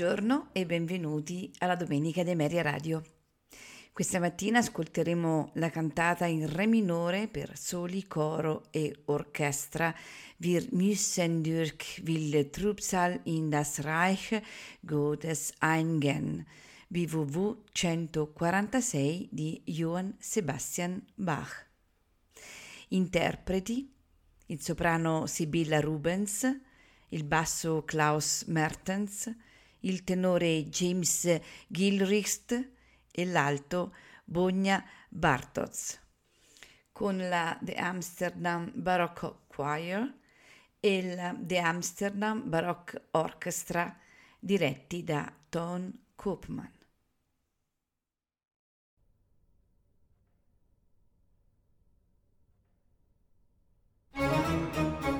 Buongiorno e benvenuti alla Domenica di Meria Radio. Questa mattina ascolteremo la cantata in Re minore per soli, coro e orchestra Wir müssen durch wilde Trübsal in das Reich Gottes eingehen, BWV 146 di Johann Sebastian Bach. Interpreti il soprano Sibilla Rubens, il basso Klaus Mertens, il tenore James Gilchrist e l'alto Bogna Bartos con la The Amsterdam Baroque Choir e la The Amsterdam Baroque Orchestra diretti da Ton Koopman. Música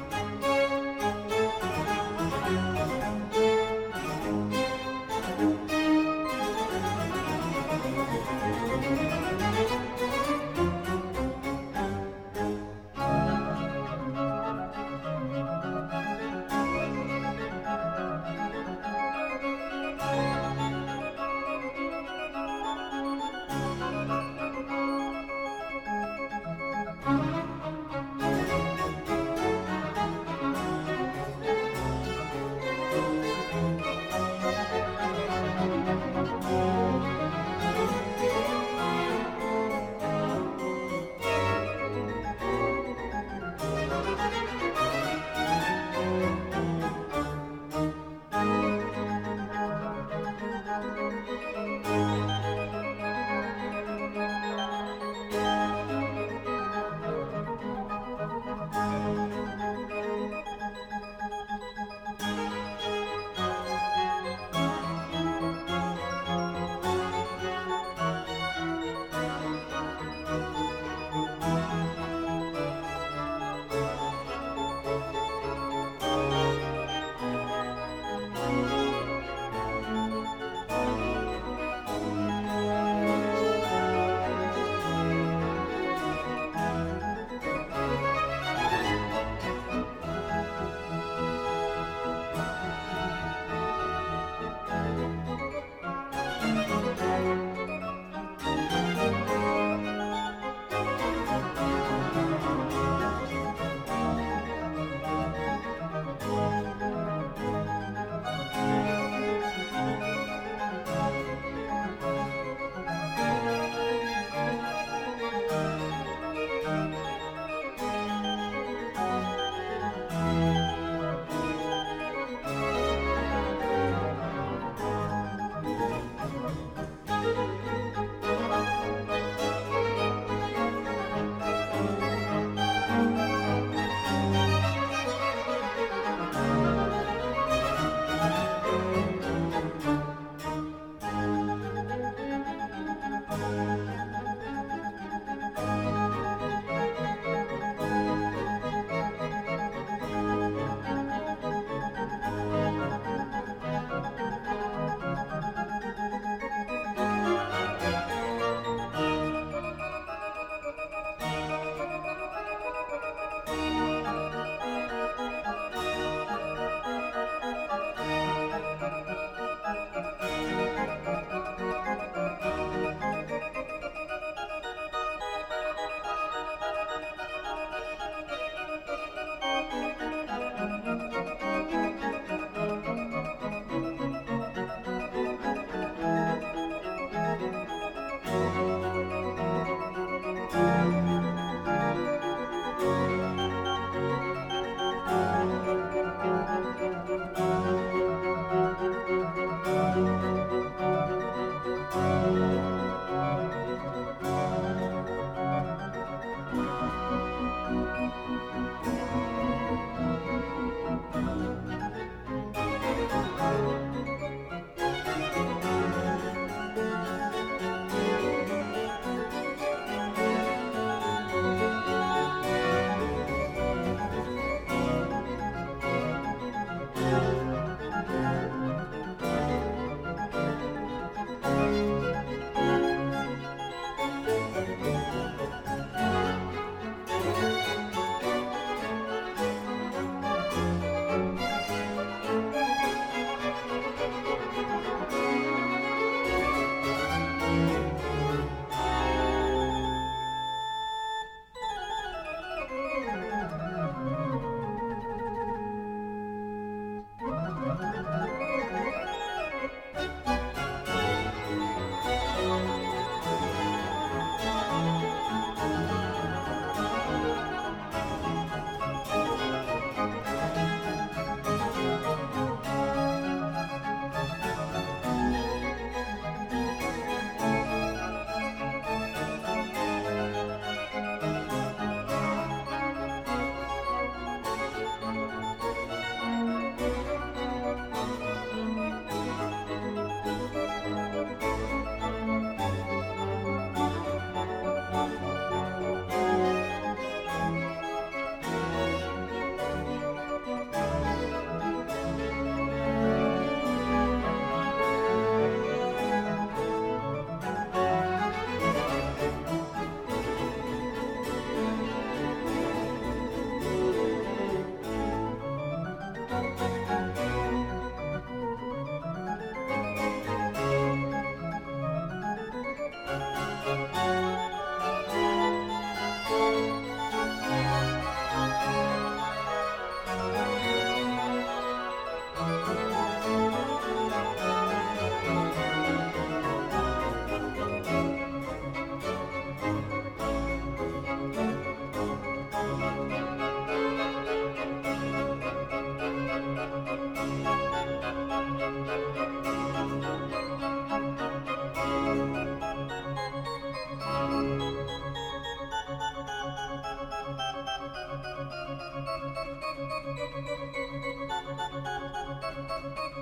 Thank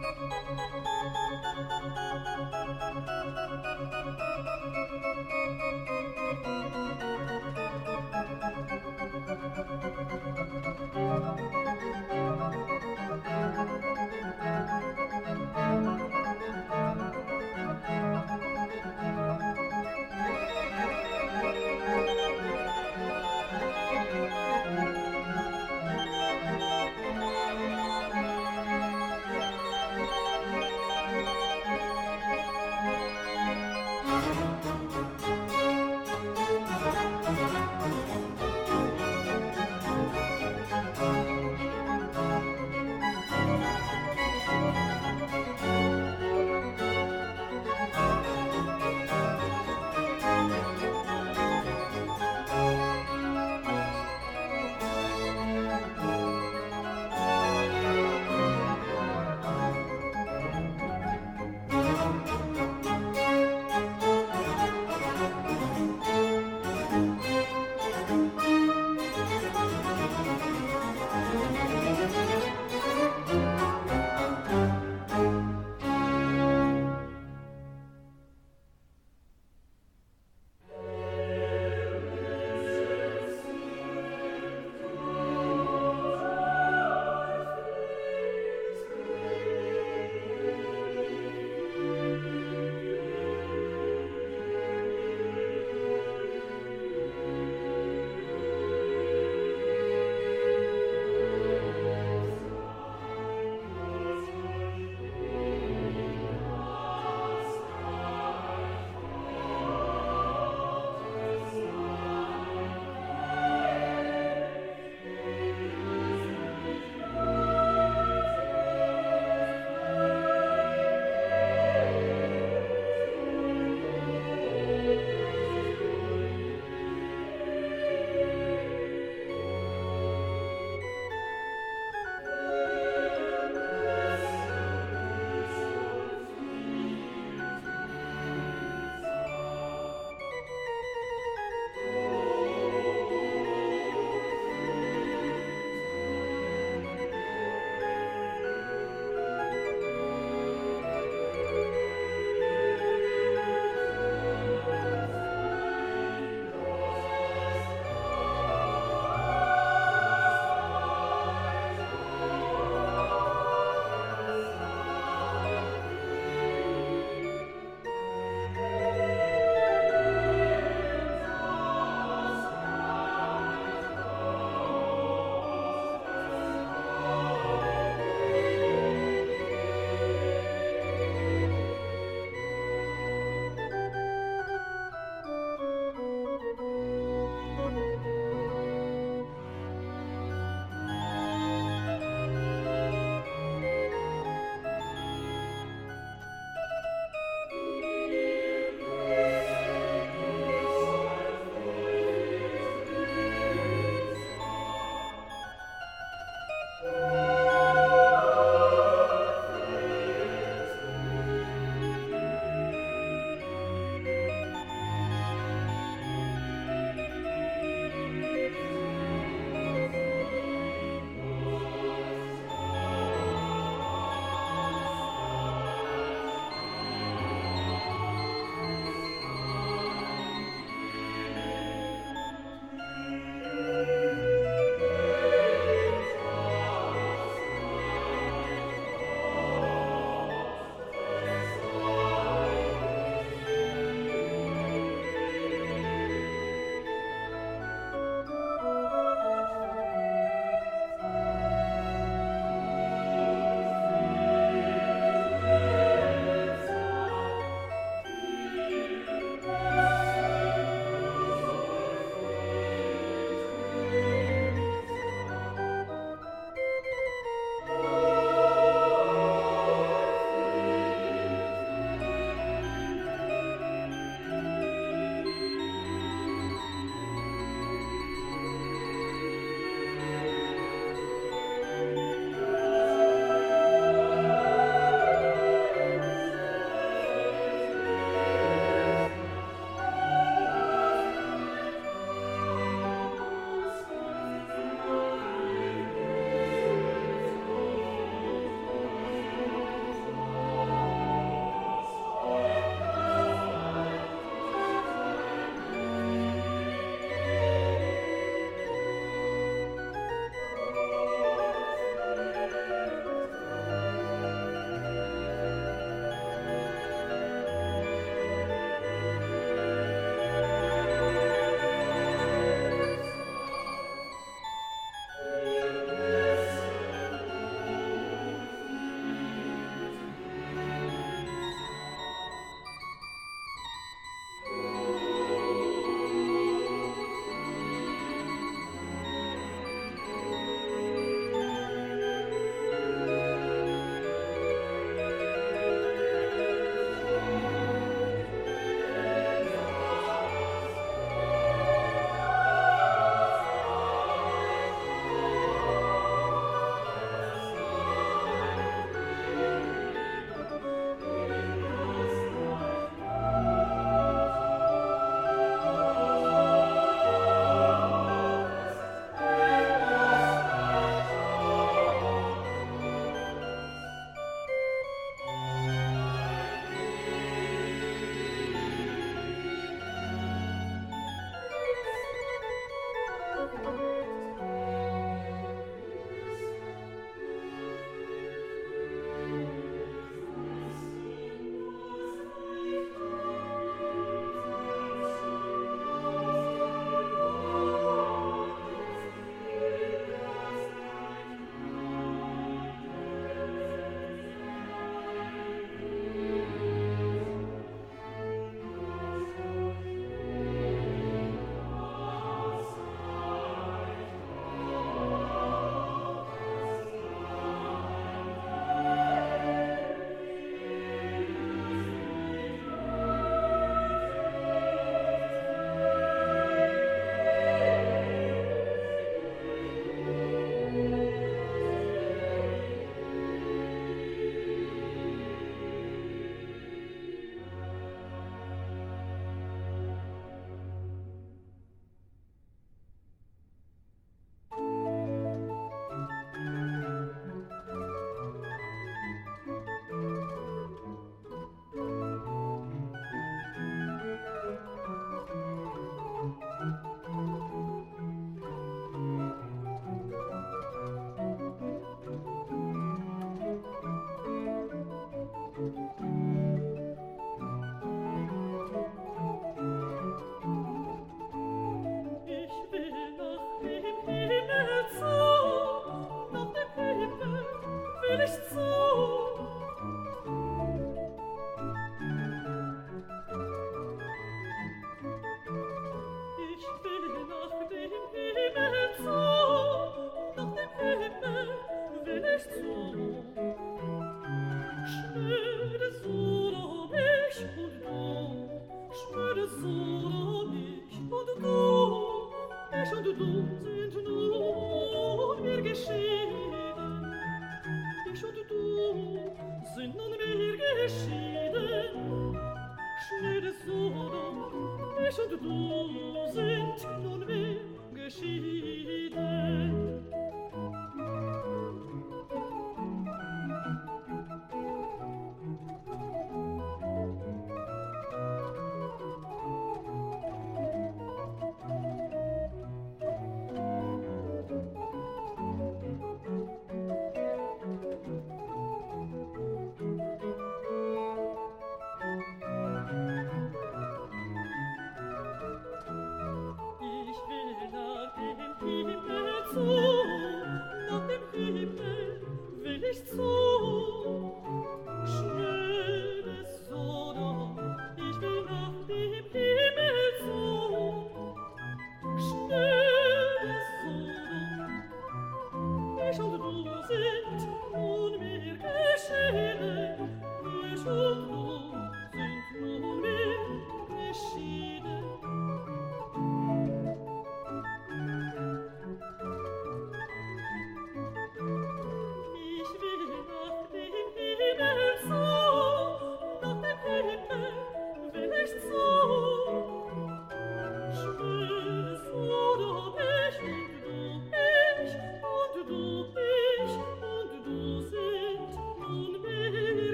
you.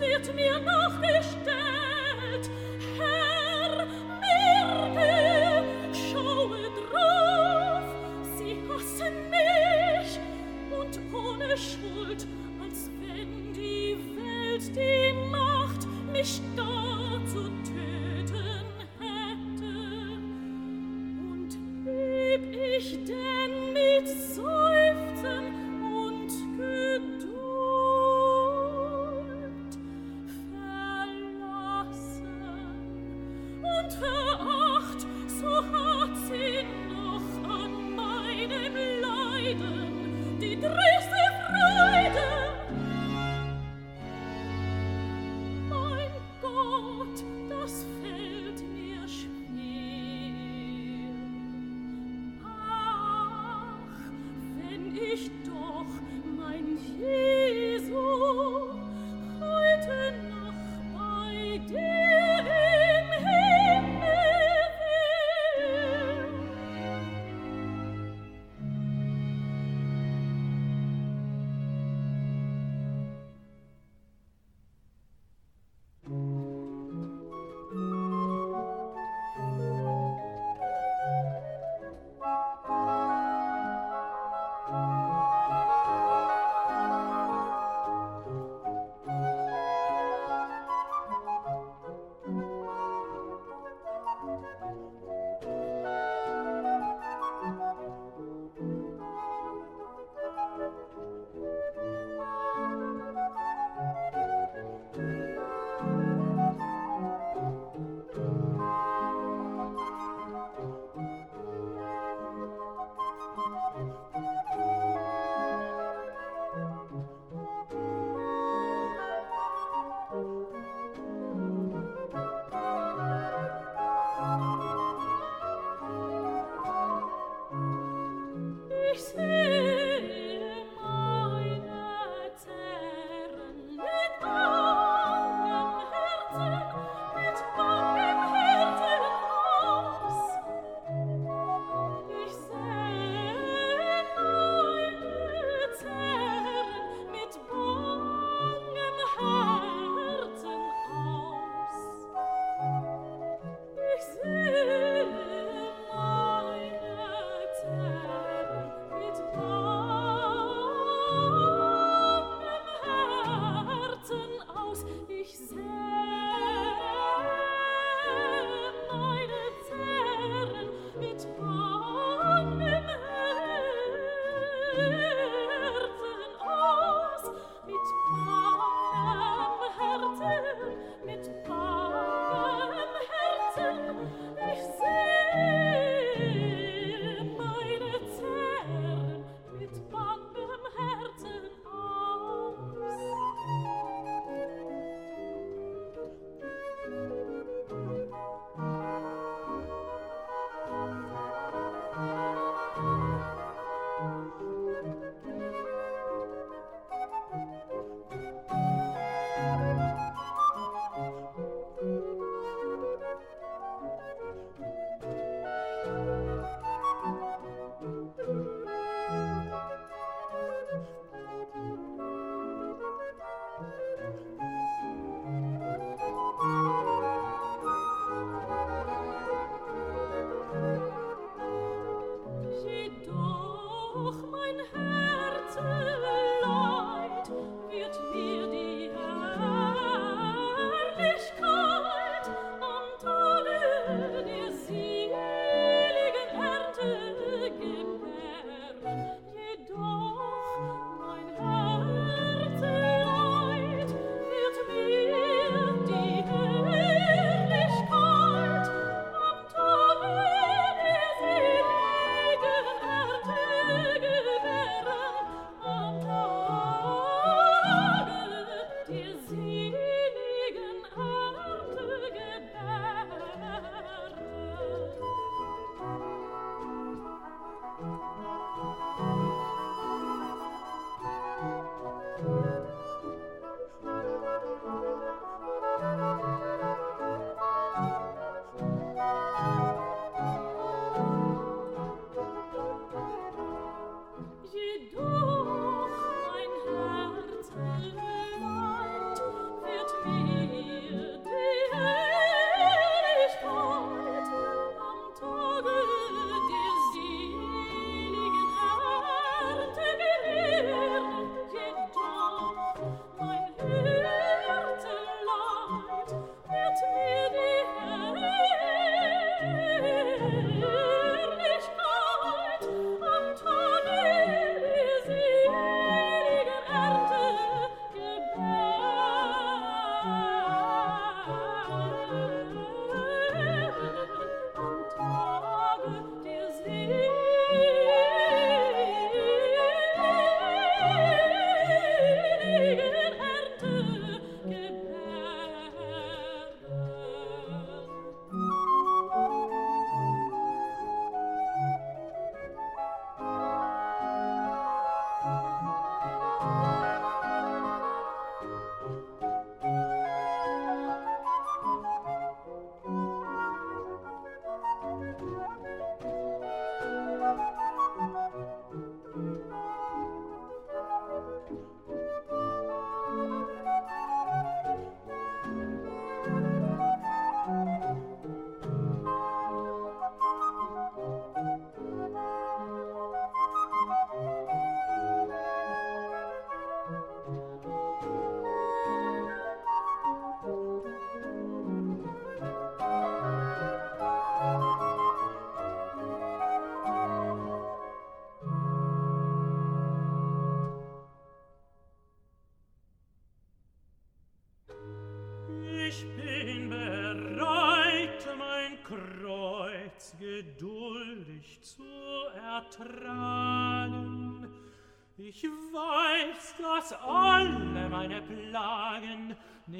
wird mir noch gestellt.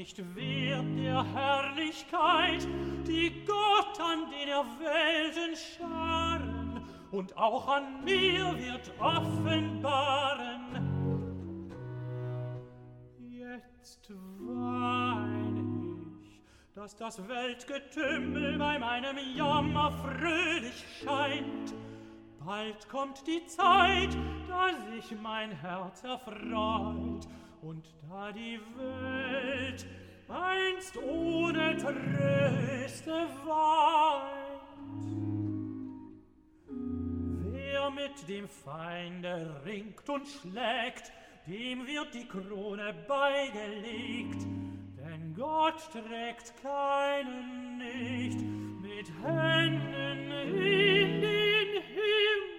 Nicht wert der Herrlichkeit, die Gott an den erwählten Scharen und auch an mir wird offenbaren. Jetzt weine ich, dass das Weltgetümmel bei meinem Jammer fröhlich scheint. Bald kommt die Zeit, da sich mein Herz erfreut, und da die Welt Tröste weint. Wer mit dem Feinde ringt und schlägt, dem wird die Krone beigelegt. Denn Gott trägt keinen nicht mit Händen in den Himmel.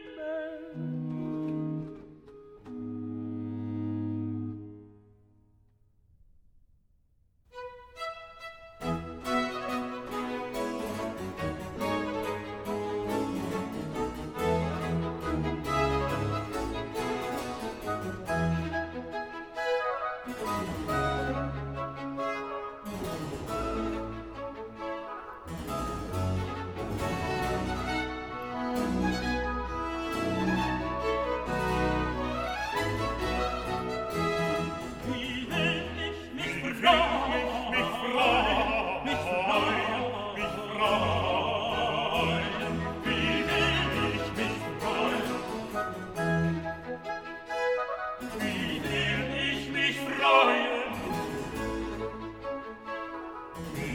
me.